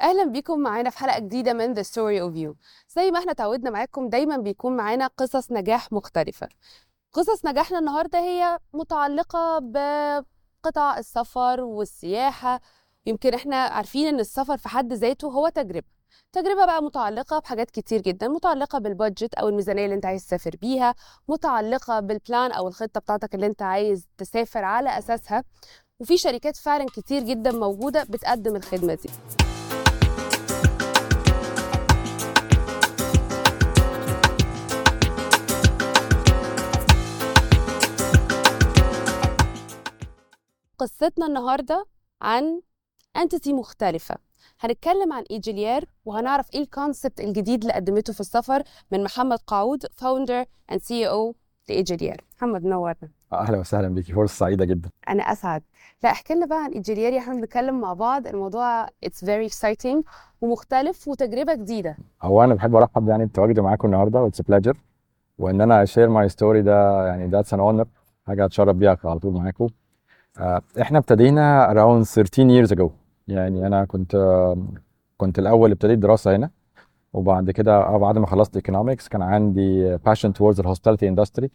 أهلا بيكم معانا في حلقة جديدة من The Story of You. زي ما إحنا تعودنا معاكم دايما بيكون معانا قصص نجاح مختلفة. قصص نجاحنا النهارده هي متعلقة بقطاع السفر والسياحة. يمكن إحنا عارفين إن السفر في حد ذاته هو تجربة. تجربة بقى متعلقة بحاجات كتير جدا. متعلقة بالبادجت أو الميزانية اللي أنت عايز تسافر بيها. متعلقة بالبلان أو الخطة بتاعتك اللي أنت عايز تسافر على أساسها. وفي شركات فعلا كتير جدا موجودة بتقدم الخدمة دي. قصتنا النهارده عن entity مختلفة. هنتكلم عن Egylière وهنعرف إيه ال concept الجديد اللي قدمته في السفر من محمد قعود founder and CEO ل Egylière محمد نورنا أهلا وسهلا بيكي. فرصة سعيدة جدا. أنا أسعد. لا احكي لنا بقى عن Egylière إحنا بنتكلم مع بعض. الموضوع it's very exciting ومختلف وتجربة جديدة. هو أنا بحب أرحب يعني بتواجدي معاكم النهارده و it's pleasure وإن أنا share my story ده يعني that's an honor حاجة أتشرف بيها على طول معاكم. آه، إحنا ابتدينا around 13 years ago. يعني أنا كنت آه، كنت الأول ابتديت دراسة هنا. وبعد كده آه، بعد ما خلصت economics كان عندي towards the hospitality industry.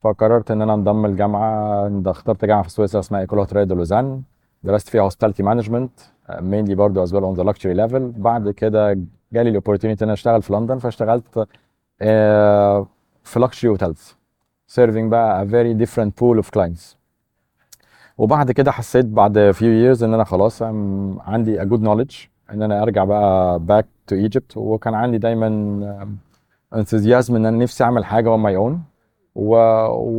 فقررت إن أنا انضم الجامعة اخترت جامعة في سويسرا اسمها École hôtelière de Lausanne درست فيها hospitality management mainly برضه as well on the luxury level. بعد كده جالي ال opportunity إن أنا أشتغل في لندن. فاشتغلت آه، في luxury hotels serving بقى a very different pool of clients. وبعد كده حسيت بعد few years إن أنا خلاص عندي a good knowledge إن أنا أرجع بقى back to Egypt. وكان عندي دايما enthusiasm إن أنا نفسي أعمل حاجة my own. و...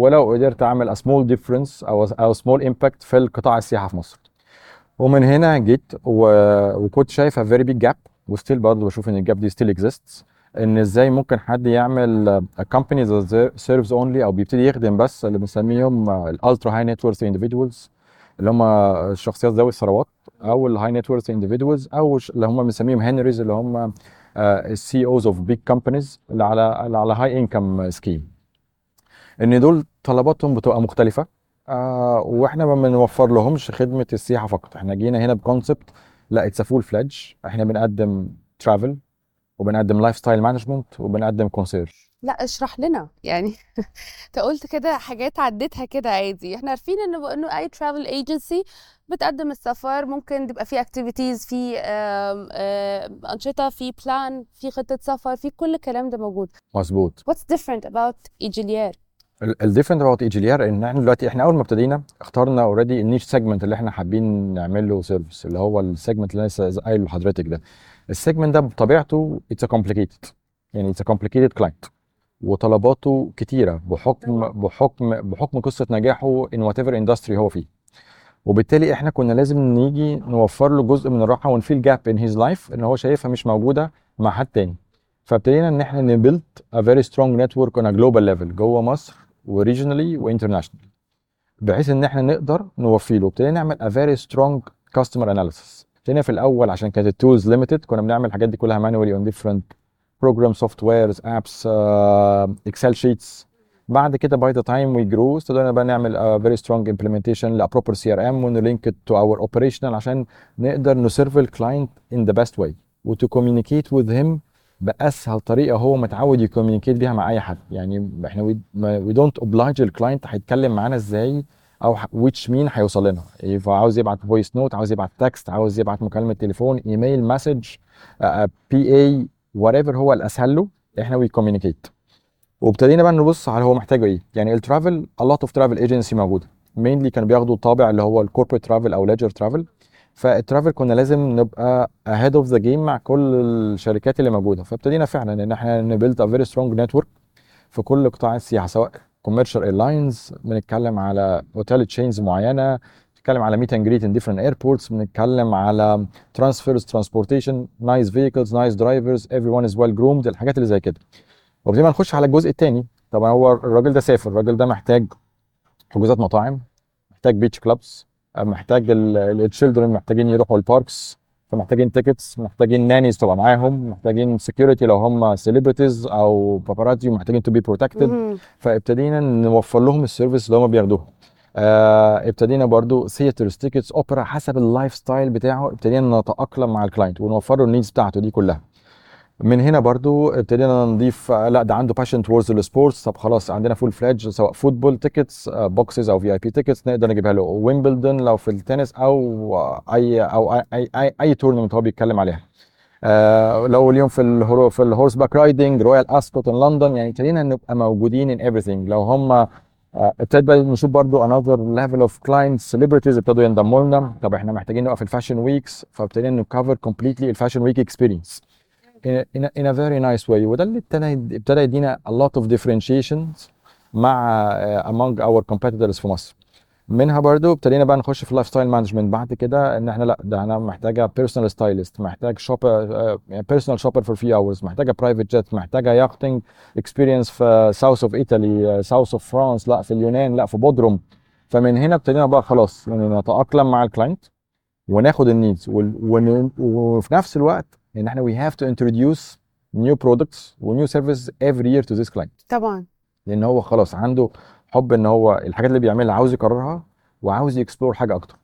ولو قدرت أعمل a small difference أو أو small impact في القطاع السياحة في مصر. ومن هنا جيت. وكنت شايف a very big gap و still برضه بشوف إن ال gap دي still exists. إن إزاي ممكن حد يعمل that serves only أو بيبتدي يخدم بس اللي بنسميهم ال ultra high net worth individuals اللي هم الشخصيات ذوي الثروات أو ال high net worth individuals أو اللي هم بنسميهم HENRYs اللي هم ال CEOs of big companies اللي على اللي على high income scheme إن دول طلباتهم بتبقى مختلفة آه وإحنا ما بنوفر لهمش خدمة السياحة فقط. إحنا جينا هنا ب concept لا it's full fledged إحنا بنقدم travel وبنقدم lifestyle management وبنقدم concierge لا اشرح لنا. يعني انت قلت كده حاجات عديتها كده عادي. إحنا عارفين إنه إنه أي travel agency بتقدم السفر. ممكن تبقى في activities في أنشطة في plan في خطة سفر في كل الكلام ده موجود. مظبوط. What's different about Egylière ال different about Egylière إن إحنا دلوقتي إحنا أول ما ابتدينا اخترنا already ال niche segment اللي إحنا حابين نعمل له service اللي هو ال segment اللي أنا لسه قايله لحضرتك ده. ال segment ده بطبيعته it's complicated يعني it's complicated client وطلباته كتيرة بحكم بحكم بحكم قصة نجاحه in whatever industry هو فيه. وبالتالي إحنا كنا لازم نيجي نوفر له جزء من الراحة ون fill gap in his life إن هو شايفها مش موجودة مع حد تاني. فابتدينا ان إحنا ن build a very strong network on a global level جوه مصر و regionally و international بحيث ان إحنا نقدر نوفي له. ابتدينا نعمل a very strong customer analysis ابتدينا في الأول عشان كانت ال tools limited كنا بنعمل الحاجات دي كلها manually on different program softwares apps Excel sheets بعد كده by the time we grow ابتدينا بقى نعمل very strong implementation ل a proper CRM ون link to our operational عشان نقدر ن serve ال client in the best way و to communicate with him بأسهل طريقة هو متعود ي communicate بيها مع أي حد. يعني إحنا we don't oblige ال client هيتكلم معانا إزاي أو which mean هيوصل لنا. عاوز يبعت voice note عاوز يبعت text عاوز يبعت مكالمة تليفون email message by whatever هو الأسهل له إحنا we communicate وابتدينا بقى نبص على هو محتاجه إيه. يعني ال travel lot of travel agency موجودة. Mainly كانوا بياخدوا الطابع اللي هو ال corporate travel أو leisure travel فال travel كنا لازم نبقى ahead of the game مع كل الشركات اللي موجودة. فابتدينا فعلا إن إحنا ن build a very strong network في كل قطاع السياحة سواء commercial airlines بنتكلم على hotel chains معينة بنتكلم على meet and greet in different airports بنتكلم على transfers transportation nice vehicles nice drivers everyone is well groomed الحاجات اللي زي كده. وبعدين نخش على الجزء الثاني طبعا هو الراجل ده سافر الراجل ده محتاج حجوزات مطاعم محتاج beach clubs محتاج ال children محتاجين يروحوا ال parks فمحتاجين tickets محتاجين nannies تبقى معاهم محتاجين security لو هم celebrities أو paparazzi محتاجين to be protected. فابتدينا نوفر لهم ال service اللي هم بياخدوها آه ابتدينا برضو theaters tickets اوبرا حسب ال lifestyle بتاعه ابتدينا نتأقلم مع ال client ونوفر له ال needs بتاعته دي كلها. من هنا برضو ابتدينا نضيف لا ده عنده passion towards ال sports طب خلاص عندنا full fledge سواء football tickets boxes أو VIP tickets نقدر نجيبها له. ويمبلدون لو في التنس أو أي أو أي أي, أي, أي tournament هو بيتكلم عليها. آه لو اليوم في الهرو في ال horseback riding Royal Ascot in London يعني ابتدينا نبقى موجودين in everything لو هم آه، ابتدى بقى نشوف برضو another level of clients celebrities ابتدوا ينضموا لنا. طب إحنا محتاجين نبقى في ال fashion weeks فابتدينا ن cover completely ال fashion week experience in a, in a, very nice way. وده اللي ابتدى ابتدى يدينا a lot of differentiations مع uh, among our competitors في مصر. منها برضو ابتدينا بقى نخش في ال lifestyle management بعد كده ان إحنا لا ده أنا محتاجة personal stylist محتاج shopper personal shopper for few hours محتاجة private jet محتاجة yachting experience في South of Italy South of France لا في اليونان لا في بودروم فمن هنا ابتدينا بقى خلاص يعني نتأقلم مع ال client وناخد ال needs وفي نفس الوقت ان إحنا we have to introduce new products و new services every year to this client. طبعا. لأن هو خلاص عنده حب إن هو الحاجات اللي بيعملها عاوز يكررها وعاوز ي explore حاجة أكتر.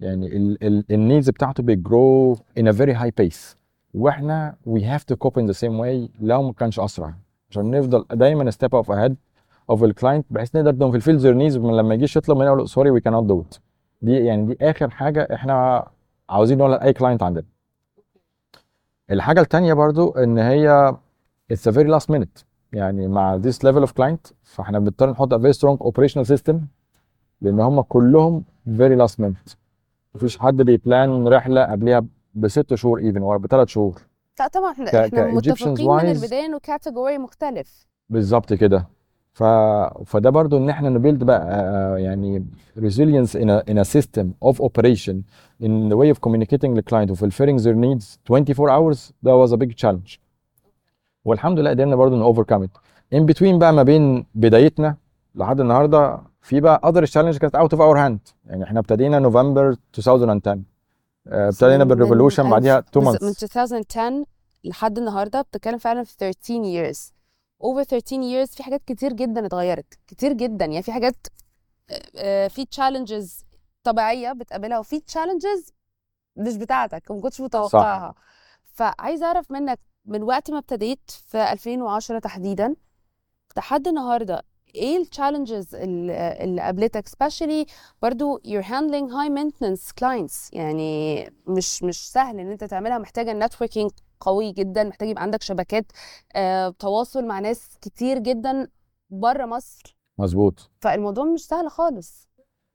يعني ال needs بتاعته بي grow in a very high pace. وإحنا we have to cope in the same way لو ما كانش أسرع. عشان نفضل دايما step up ahead of ال client بحيث نقدر ن fulfill their needs من لما يجيش يطلب مننا يقول sorry we cannot do it. دي يعني دي آخر حاجة إحنا عاوزين نقولها لأي client عندنا. الحاجة التانية برضو إن هي it's a very last minute. يعني مع this level of client فإحنا بنضطر نحط very strong operational system لأن هم كلهم very last minute. مفيش حد بي plan رحلة قبلها بست شهور even ولا بثلاث شهور. لا طبعا إحنا إحنا متفقين من البداية إنه category مختلف. بالظبط كده. ف... فده برضو ان إحنا ن build بقى آه، يعني resilience in a, in a system of operation in the way of communicating the client and fulfilling their needs 24 hours that was a big challenge والحمد لله قدرنا برضو ن overcome it in between بقى ما بين بدايتنا لحد النهارده في بقى other challenge كانت out of our hand يعني إحنا ابتدينا نوفمبر 2010 آه، ابتدينا بالريفولوشن بعديها 2 بز- months من 2010 لحد النهارده بتتكلم فعلا في 13 years over 13 years في حاجات كتير جدا اتغيرت كتير جدا. يعني في حاجات آه، آه، في challenges طبيعية بتقابلها وفي challenges مش بتاعتك وما كنتش متوقعها. فعايزة أعرف منك من وقت ما ابتديت في 2010 تحديدا لحد النهارده إيه ال challenges اللي اللي قابلتك؟ Especially برضو you're handling high maintenance clients. يعني مش مش سهل إن أنت تعملها محتاجة networking قوي جدا محتاج يبقى عندك شبكات آه، تواصل مع ناس كتير جدا بره مصر. مظبوط فالموضوع مش سهل خالص.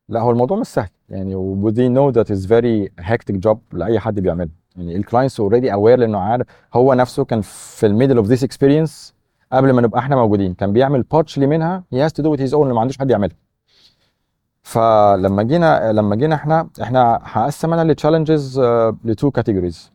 لا هو الموضوع مش سهل يعني و they know that is very hectic job لأي حد بيعمله. يعني ال clients already aware لأنه عارف هو نفسه كان في ال middle of this experience قبل ما نبقى إحنا موجودين. كان بيعمل partially منها he has to do it his own اللي ما عندوش حد يعملها. فلما جينا لما جينا إحنا إحنا هقسم أنا ال challenges ل two categories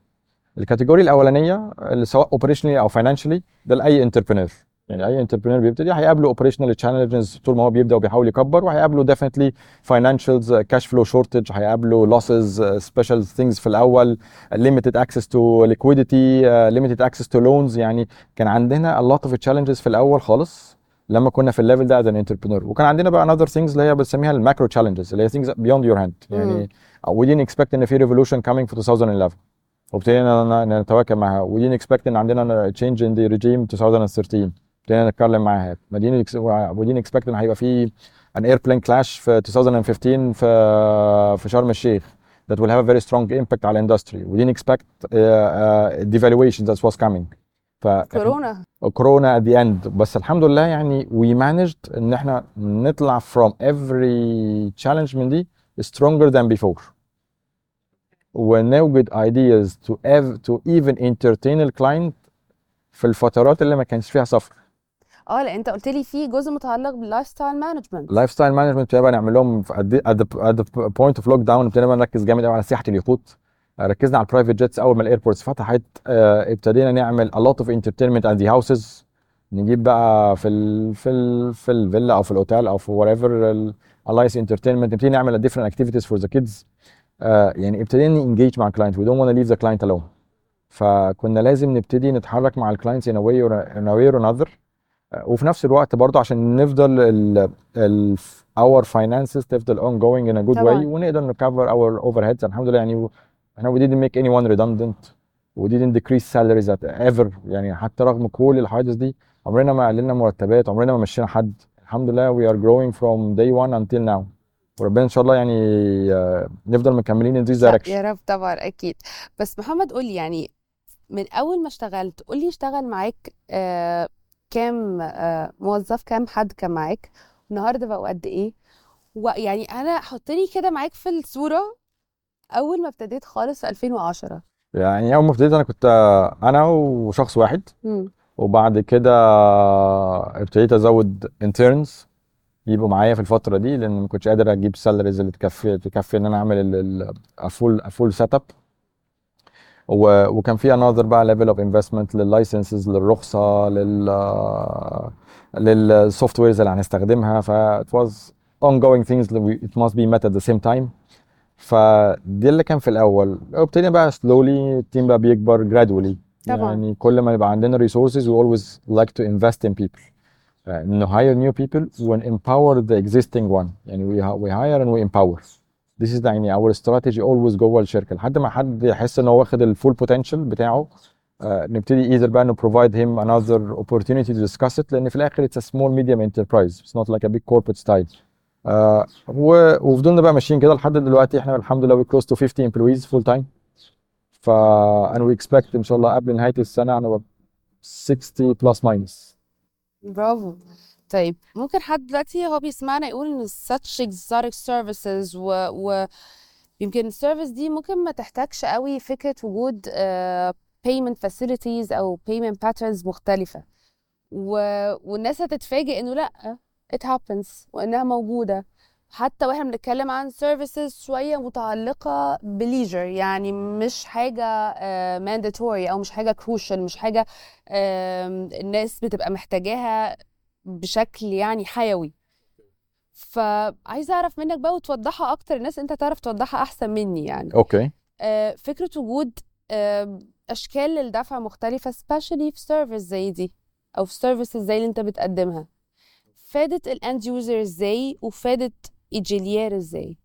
ال category الأولانية اللي سواء operationally أو financially ده لأي entrepreneur يعني أي entrepreneur بيبتدي هيقابله operational challenges طول ما هو بيبدأ وبيحاول يكبر وهيقابله definitely financials cash flow shortage هيقابله losses special things في الأول limited access to liquidity limited access to loans يعني كان عندنا lot of challenges في الأول خالص لما كنا في ال level ده as an entrepreneur وكان عندنا بقى another things اللي هي بنسميها ال macro challenges اللي هي things beyond your hand. يعني we didn't expect ان في revolution coming في 2011 وابتدينا نتواكب معاها. we expect إن عندنا change in the regime 2013 ابتدينا نتكلم معاها. we didn't expect إن هيبقى في an airplane crash في 2015 في في شرم الشيخ. That will have a very strong impact على ال industry we didn't expect آه، آه، uh, uh, devaluation that was coming. ف... كورونا. كورونا at the end. بس الحمد لله يعني we managed إن إحنا نطلع from every challenge من دي stronger than before. ونوجد ideas to, ev to even entertain ال client في الفترات اللي ما كانش فيها سفر. آه لأن أنت قلت لي في جزء متعلق بال lifestyle management lifestyle management ابتدينا بقى نعمل لهم the- at the point of lockdown ابتدينا بقى نركز جامد قوي على سياحة اليخوت. ركزنا على ال private jets أول ما ال airports فتحت. آه، ابتدينا نعمل a lot of entertainment at the houses. نجيب بقى في ال في ال في الفيلا أو في الأوتيل أو في whatever else entertainment نبتدي نعمل different activities for the kids. آه، يعني ابتدينا ننجيج مع الكلاينت we don't want to leave the client alone فكنا لازم نبتدي نتحرك مع الكلاينتس in a way or in a way or another وفي نفس الوقت برضه عشان نفضل ال ال our finances تفضل ongoing in a good way طبعا ونقدر نكفر our overheads الحمد لله يعني احنا we didn't make anyone redundant we didn't decrease salaries at ever يعني حتى رغم كل الحوادث دي عمرنا ما قللنا مرتبات عمرنا ما مشينا حد الحمد لله we are growing from day one until now وربنا إن شاء الله يعني آه، نفضل مكملين لا، direction يا رب طبعا أكيد. بس محمد قولي يعني من أول ما اشتغلت قولي اشتغل معاك آه كام آه موظف كام حد كان معاك؟ النهارده بقوا قد إيه؟ ويعني أنا حطني كده معاك في الصورة أول ما ابتديت خالص في 2010 يعني أول ما ابتديت أنا كنت أنا وشخص واحد. امم وبعد كده ابتديت أزود interns. يبقوا معايا في الفترة دي لأن ما كنتش قادر أجيب سالاريز اللي تكفي تكفي إن أنا أعمل ال full full setup وكان في another بقى level of investment لل licenses للرخصة لل للـ softwares اللي هنستخدمها. ف it was ongoing things it must be met at the same time. فدي اللي كان في الأول. ابتدينا بقى slowly ال team بقى بيكبر gradually. طبعا. يعني كل ما يبقى عندنا resources we always like to invest in people. انه hire new people and empower the existing one يعني we, ha- we hire and we empower this is the يعني our strategy always جوه الشركه لحد ما حد يحس ان هو واخد الفول potential بتاعه uh, نبتدي either بقى ن provide him another opportunity to discuss it لان في الاخر it's a small medium enterprise it's not like a big corporate style uh, و- وفضلنا بقى ماشيين كده لحد دلوقتي احنا الحمد لله we close to 50 employees full time ف and we expect ان شاء الله قبل نهايه السنه هنبقى 60 plus minus برافو. طيب ممكن حد دلوقتي هو بيسمعنا يقول إن such exotic services و, و يمكن ال service دي ممكن ما تحتاجش قوي فكرة وجود آه، payment facilities أو payment patterns مختلفة. و... والناس هتتفاجئ إنه لأ it happens وإنها موجودة. حتى وإحنا بنتكلم عن services شوية متعلقة ب leisure يعني مش حاجة آه، mandatory أو مش حاجة crucial مش حاجة آم، الناس بتبقى محتاجاها بشكل يعني حيوي. فعايزة أعرف منك بقى وتوضحها أكتر الناس أنت تعرف توضحها أحسن مني يعني. okay. آه، فكرة وجود آه، أشكال للدفع مختلفة especially في service زي دي أو في services زي اللي أنت بتقدمها. فادت ال end user إزاي؟ وفادت Egylière إزاي؟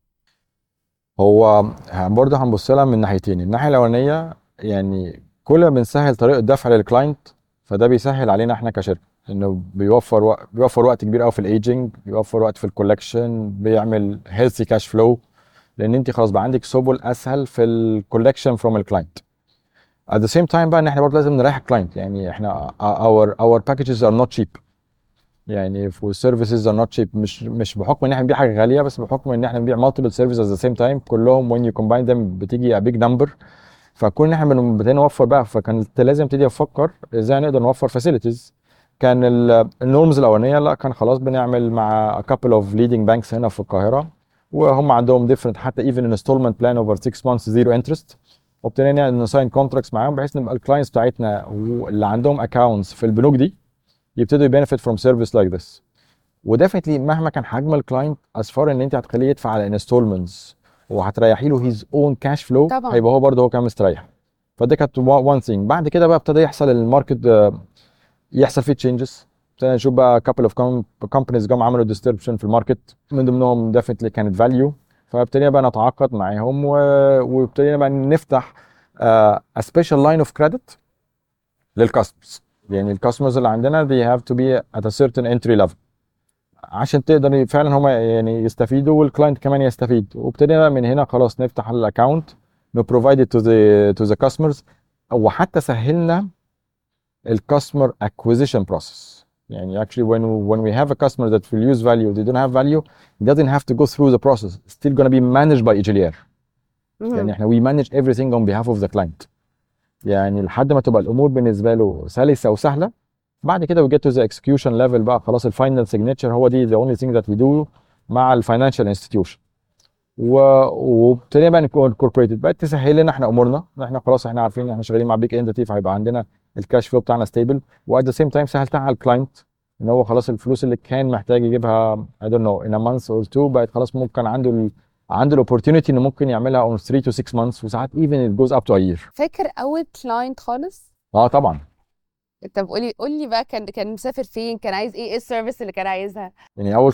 هو برضه هنبص لها من ناحيتين. الناحية الأولانية يعني كل ما بنسهل طريقة الدفع لل client فده بيسهل علينا إحنا كشركة. إنه بيوفر وقت بيوفر وقت كبير قوي في الايجنج بيوفر وقت في ال collection بيعمل healthy cash flow لأن انت خلاص بقى عندك سبل أسهل في ال collection from ال client at the same time بقى إن إحنا برضه لازم نريح ال client يعني إحنا our our packages are not cheap. يعني وال services are not cheap مش مش بحكم إن إحنا بنبيع حاجة غالية بس بحكم إن إحنا بنبيع مالتيبل سيرفيسز ات ذا سيم تايم كلهم when you combine them بتيجي a big number. فكون إن إحنا بدينا نوفر بقى فكان لازم ابتدي أفكر إزاي نقدر نوفر facilities كان ال norms الأولانية لا كان خلاص بنعمل مع couple of leading banks هنا في القاهرة وهم عندهم different حتى even installment plan over 6 months zero interest. وابتدينا ن sign contracts معاهم بحيث نبقى ال clients بتاعتنا اللي عندهم accounts في البنوك دي. يبتدوا ي benefit from service like this و definitely مهما كان حجم ال client as far ان انت هتخليه يدفع على installments وهتريحي له his own cash flow. هيبقى هو برضه هو كان مستريح. فده كانت one thing بعد كده بقى ابتدى يحصل ال market يحصل فيه changes ابتدينا نشوف بقى couple of companies جم عملوا disruption في ال market. من ضمنهم definitely كانت Valu فابتدينا بقى نتعاقد معاهم. وابتدينا بقى نفتح special line of credit لل customers يعني الكاستمرز اللي عندنا they have to be at a certain entry level عشان تقدر فعلا هم يعني يستفيدوا والكلاينت كمان يستفيد وابتدينا من هنا خلاص نفتح الاكونت نبروفايد to the to the customers وحتى سهلنا الكاستمر acquisition process يعني actually when when we have a customer that will use value they don't have value it doesn't have to go through the process it's still going to be managed by EGLR يعني احنا we manage everything on behalf of the client يعني لحد ما تبقى الأمور بالنسبة له سلسة وسهلة. بعد كده we get to the execution level بقى خلاص ال final signature هو دي the only thing that we do مع ال financial و... وابتدينا بقى incorporated بقت تسهل لنا إحنا أمورنا. إحنا خلاص إحنا عارفين ان إحنا شغالين مع big entity فهيبقى عندنا ال cash flow بتاعنا stable و at the same time سهلتها على ال client إن هو خلاص الفلوس اللي كان محتاج يجيبها I don't know in a month or two بقت خلاص ممكن عنده. عنده ال opportunity إنه ممكن يعملها on 3 to 6 months وساعات it goes up to a year. فاكر أول client خالص؟ آه طبعا. طب قولي قولي بقى كان كان مسافر فين؟ كان عايز إيه؟ إيه ال service اللي كان عايزها؟ يعني أول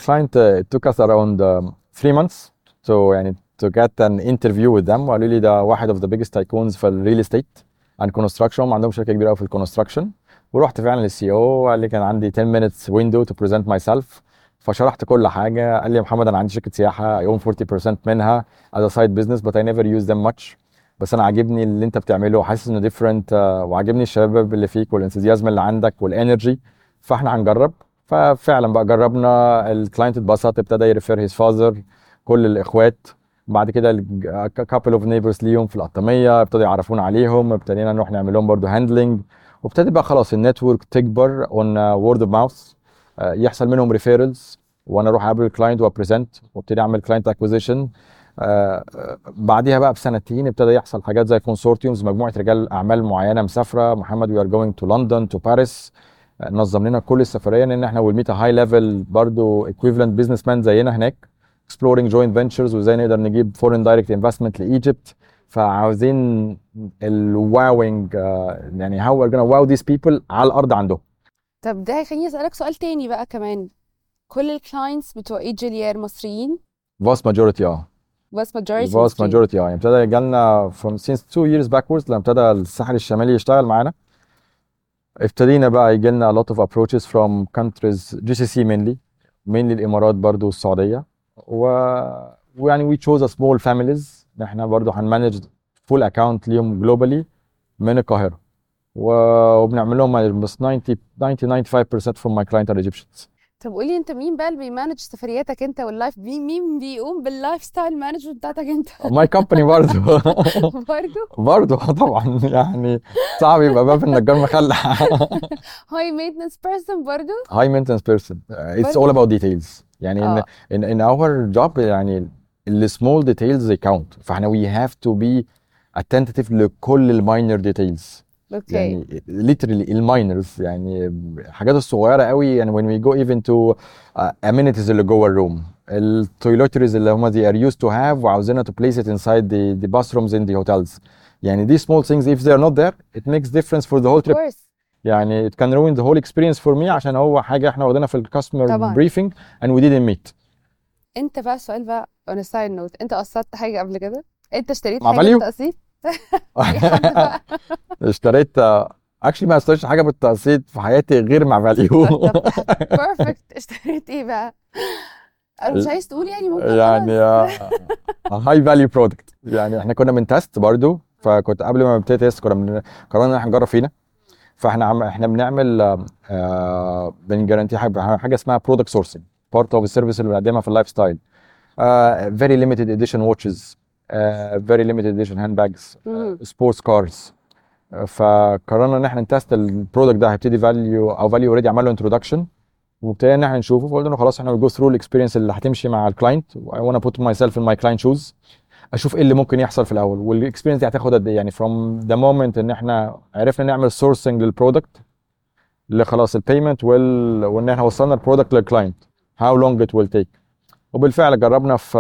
took us around um, three months to يعني to get an interview with them. وقالوا لي ده واحد of the biggest tycoons في ال real estate and construction. هم عندهم شركة كبيرة قوي في ال construction ورحت فعلا لل CEO قال لي كان عندي 10 minutes window to present myself. فشرحت كل حاجة. قال لي يا محمد أنا عندي شركة سياحة own 40% منها as a side business I never use them much. بس أنا عاجبني اللي أنت بتعمله وحاسس إنه different وعاجبني الشباب اللي فيك وال enthusiasm اللي عندك وال energy فإحنا هنجرب. ففعلا بقى جربنا. ال client اتبسط ابتدى ي refer his father كل الإخوات. بعد كده couple of neighbors ليهم في القطاميه ابتدوا يعرفونا عليهم ابتدينا نروح نعمل لهم برضه handling وابتدى بقى خلاص ال network تكبر on word of mouth يحصل منهم referrals وأنا أروح أقابل ال client وا present وأبتدي أعمل client acquisition بعديها بقى بسنتين ابتدى يحصل حاجات زي consortiums مجموعة رجال أعمال معينة مسافرة. محمد we are going to لندن to باريس نظم لنا كل السفرية ان إحنا will meet high level برضه equivalent businessmen زينا هناك exploring joint ventures وإزاي نقدر نجيب foreign direct investment ل Egypt. فعاوزين ال wowing يعني how we're gonna wow these people على الأرض عندهم. طب ده هيخليني أسألك سؤال تاني بقى كمان. كل الكلاينتس بتوع ايجيليار مصريين؟ Vast majority آه. Majority vast مصريين. majority آه. يعني ابتدى جالنا from since two years backwards لما ابتدى الساحل الشمالي يشتغل معانا ابتدينا بقى يجي لنا a lot of approaches from countries GCC mainly mainly الإمارات برضو والسعودية. و ويعني we chose a small families إن إحنا برضو هنمانج full account ليهم globally من القاهرة. وبنعمل لهم بس 90 90 95% from my client are Egyptians. طب قولي انت مين بقى اللي بي manage سفرياتك انت وال life مين مين بيقوم بال lifestyle management بتاعتك انت؟ My company برضو. برضه برضو طبعا. يعني صعب يبقى باب النجار مخلع. high maintenance person برضه person. Uh, it's all برضو؟ about details. يعني in, in, in our job يعني ال small details they count. فإحنا we have to be attentive لكل الماينر details. اوكي يعني literally الماينرز يعني الحاجات الصغيره قوي يعني when we go even to uh, amenities اللي جوه الروم التويلوتريز اللي هم they are used to have وعاوزينها to place it inside the, the bathrooms in the hotels يعني these small things if they are not there it makes difference for the whole trip كورس يعني it can ruin the whole experience for me عشان هو حاجه احنا واخدينها في الكاستمر طبعا briefing and we didn't meet انت بقى السؤال بقى on a side note انت قسطت حاجه قبل كده انت اشتريت مع حاجه فاليو بالتقسيط اي حد بقى اشتريت actually ما اشتريتش حاجة بالتقسيط في حياتي غير مع Valu perfect اشتريت إيه بقى؟ مش عايز تقول يعني ممكن يعني high value product يعني إحنا كنا بن test برضو فكنت قبل ما نبتدي test كنا قررنا إن إحنا نجرب فينا. فإحنا عم إحنا بنعمل آه، بن guarantee حاجة حاجة اسمها product sourcing part of ال service اللي بنقدمها في ال lifestyle very limited edition watches very limited edition hand bags. sports cars فقررنا إن إحنا ن test ال product ده هيبتدي Valu أو Valu already عمل له introduction وابتدينا إن إحنا نشوفه فقلنا له خلاص إحنا go through ال experience اللي هتمشي مع ال client اي وأنا put myself in my client shoes أشوف إيه اللي ممكن يحصل في الأول. وال experience دي هتاخد قد إيه؟ يعني from the moment إن إحنا عرفنا نعمل sourcing لل product لخلاص ال payment وال... وإن إحنا وصلنا ال product لل client how long it will take وبالفعل جربنا في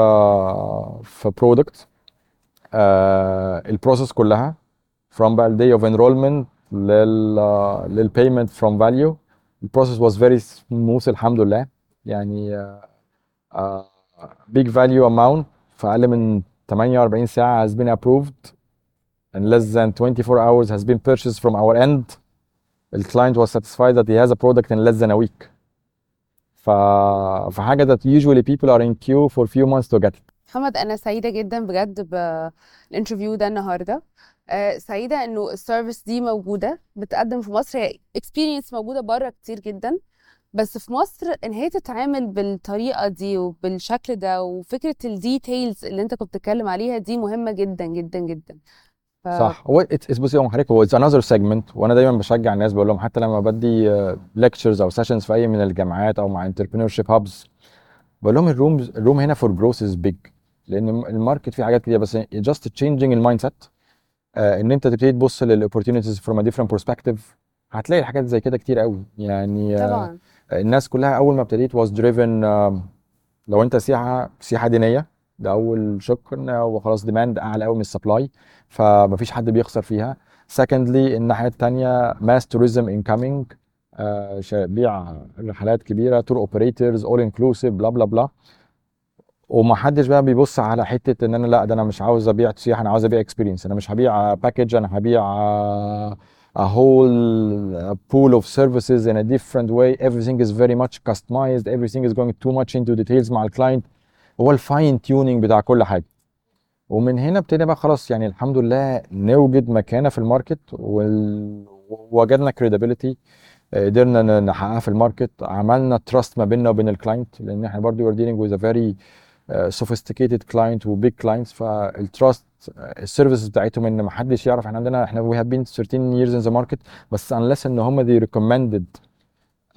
في برودكت البروسيس كلها from بقى الدي اوف enrollment لل للبيمنت from value البروسيس was very smooth الحمد لله يعني uh, uh, big value amount في اقل من 48 ساعه has been approved in less than 24 hours has been purchased from our end the client was satisfied that he has a product in less than a week ف فحاجه that usually people are in queue for few months to get it محمد أنا سعيدة جدا بجد بال interview ده النهارده. آه، سعيدة إنه ال service دي موجودة. بتقدم في مصر هي experience موجودة بره كتير جدا. بس في مصر إن هي تتعامل بالطريقة دي وبالشكل ده وفكرة ال details اللي أنت كنت بتتكلم عليها دي مهمة جدا جدا جدا. ف... صح. هو بصي هو حضرتك هو it's another segment وأنا دايما بشجع الناس بقول لهم حتى لما بدي lectures أو sessions في أي من الجامعات أو مع entrepreneurship hubs بقول لهم ال room ال room هنا for growth is big لأن ال market فيه حاجات كتير بس just changing ال mindset إن أنت تبتدي تبص لل opportunities from a different perspective هتلاقي حاجات زي كده كتير قوي. يعني آه، طبعا. الناس كلها أول ما ابتديت was driven um, لو أنت سياحة سياحة دينية ده أول شق إن هو خلاص demand أعلى قوي من ال supply فمفيش حد بيخسر فيها. Secondly الناحية الثانية incoming آه، شا- بيع رحلات كبيرة tour operators all inclusive بلا بلا بلا وما حدش بقى بيبص على حتة إن أنا لأ ده أنا مش عاوز أبيع سياحه أنا عاوز أبيع experience أنا مش هبيع package أنا هبيع a whole uh, pool of services in a different way. Everything is very much customized. Everything is going too much into details مع ال client هو ال fine tuning بتاع كل حاجة. ومن هنا ابتدينا بقى خلاص يعني الحمد لله نوجد مكانة في ال market ووجدنا credibility. قدرنا نحققها في ال market. عملنا trust ما بيننا وبين ال client لأن إحنا برضو we're dealing with a very sophisticated client و big clients فال trust ال services بتاعتهم إن ما حدش يعرف إحنا عندنا إحنا we have been 13 years in the market بس unless إن هم they recommended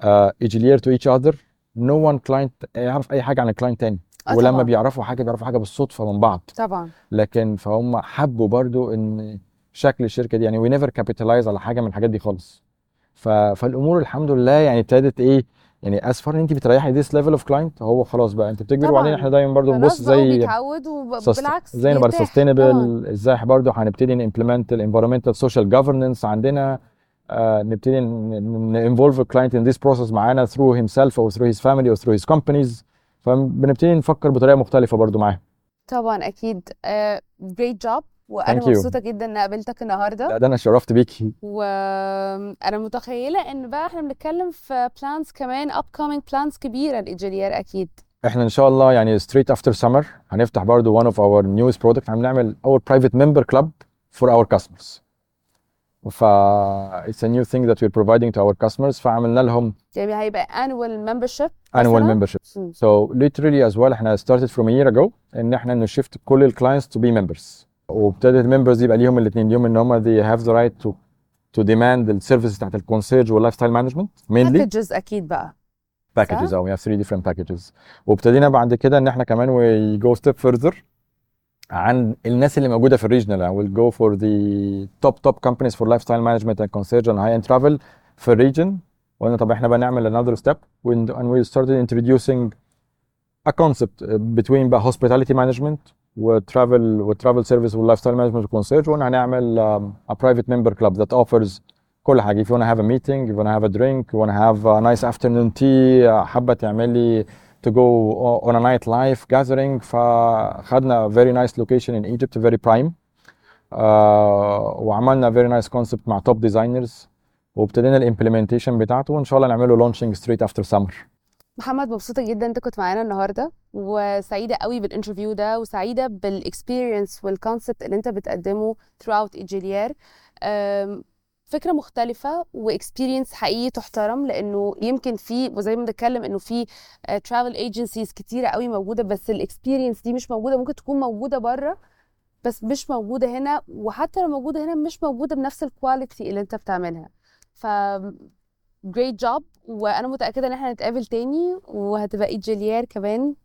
uh, Egylière to each other no one client يعرف أي حاجة عن ال client تاني آه ولما طبعاً. بيعرفوا حاجة بيعرفوا حاجة بالصدفة من بعض طبعا لكن فهم حبوا برضو إن شكل الشركة دي يعني we never capitalize على حاجة من الحاجات دي خالص. فالأمور الحمد لله يعني ابتدت إيه يعني as far إن انت بتريحي this level of client هو خلاص بقى انت بتكبر. وبعدين إحنا دايما برضو بنبص زي وبيتعود وبالعكس زي نبقى. sustainable إزاي برضو هنبتدي ن implement ال environmental social governance عندنا آه نبتدي ن involve ال client in this process معانا through himself or through his family or through his companies. فبنبتدي نفكر بطريقة مختلفة برضو معاه. طبعا أكيد. great job وأنا مبسوطة جدا ان قابلتك النهارده. لا ده أنا شرفت بيكي. وأنا متخيلة إن بقى إحنا بنتكلم في plans كمان upcoming plans كبيرة ل Egylière أكيد. إحنا إن شاء الله يعني straight after summer هنفتح برضه one of our new product هنعمل our private member club for our customers فا it's a new thing that we providing to our customers فعملنا لهم يعني هيبقى انوال ممبر شيب انوال ممبر شيب سو ليترلي از ويل إحنا started from a year ago إن إحنا ن shift كل ال clients to be members وابتدت ال members يبقى ليهم الاثنين ليهم ان هم they have the right to to demand ال services بتاعت ال concierge وال lifestyle management mainly packages أكيد بقى packages صح؟ أو we have three different packages وابتدينا بعد كده ان إحنا كمان we go step further عن الناس اللي موجوده في ال regional I will go for the top top companies for lifestyle management and concierge and high end travel في ال region وقلنا طب إحنا بقى نعمل another step and we started introducing a concept between بقى hospitality management وtravel وtravel service واللايف management وconcierge وقلنا هنعمل um, a private member club that offers كل حاجه if you wanna have a meeting if you wanna have a drink you wanna have a nice afternoon tea uh, حابه تعملي to go o- on a night life gathering فخدنا very nice location in Egypt very prime uh, وعملنا very nice concept مع top designers وابتدينا الامبلمنتيشن بتاعته وان شاء الله نعمله launching straight after summer محمد مبسوطة جدا إنت كنت معانا النهاردة وسعيدة قوي بال interview ده وسعيدة بال experience وال concept اللي إنت بتقدمه throughout Egylière أم، فكرة مختلفة و experience حقيقي تحترم لأنه يمكن في وزي ما بنتكلم إنه في travel agencies كتيرة قوي موجودة بس ال experience دي مش موجودة ممكن تكون موجودة بره بس مش موجودة هنا وحتى لو موجودة هنا مش موجودة بنفس ال quality اللي إنت بتعملها. ف great job وأنا متأكدة إن إحنا هنتقابل تاني وهتبقى Egylière كمان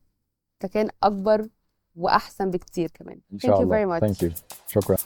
مكان أكبر وأحسن بكتير كمان. إن شاء الله. Thank you very much. thank you. شكرا.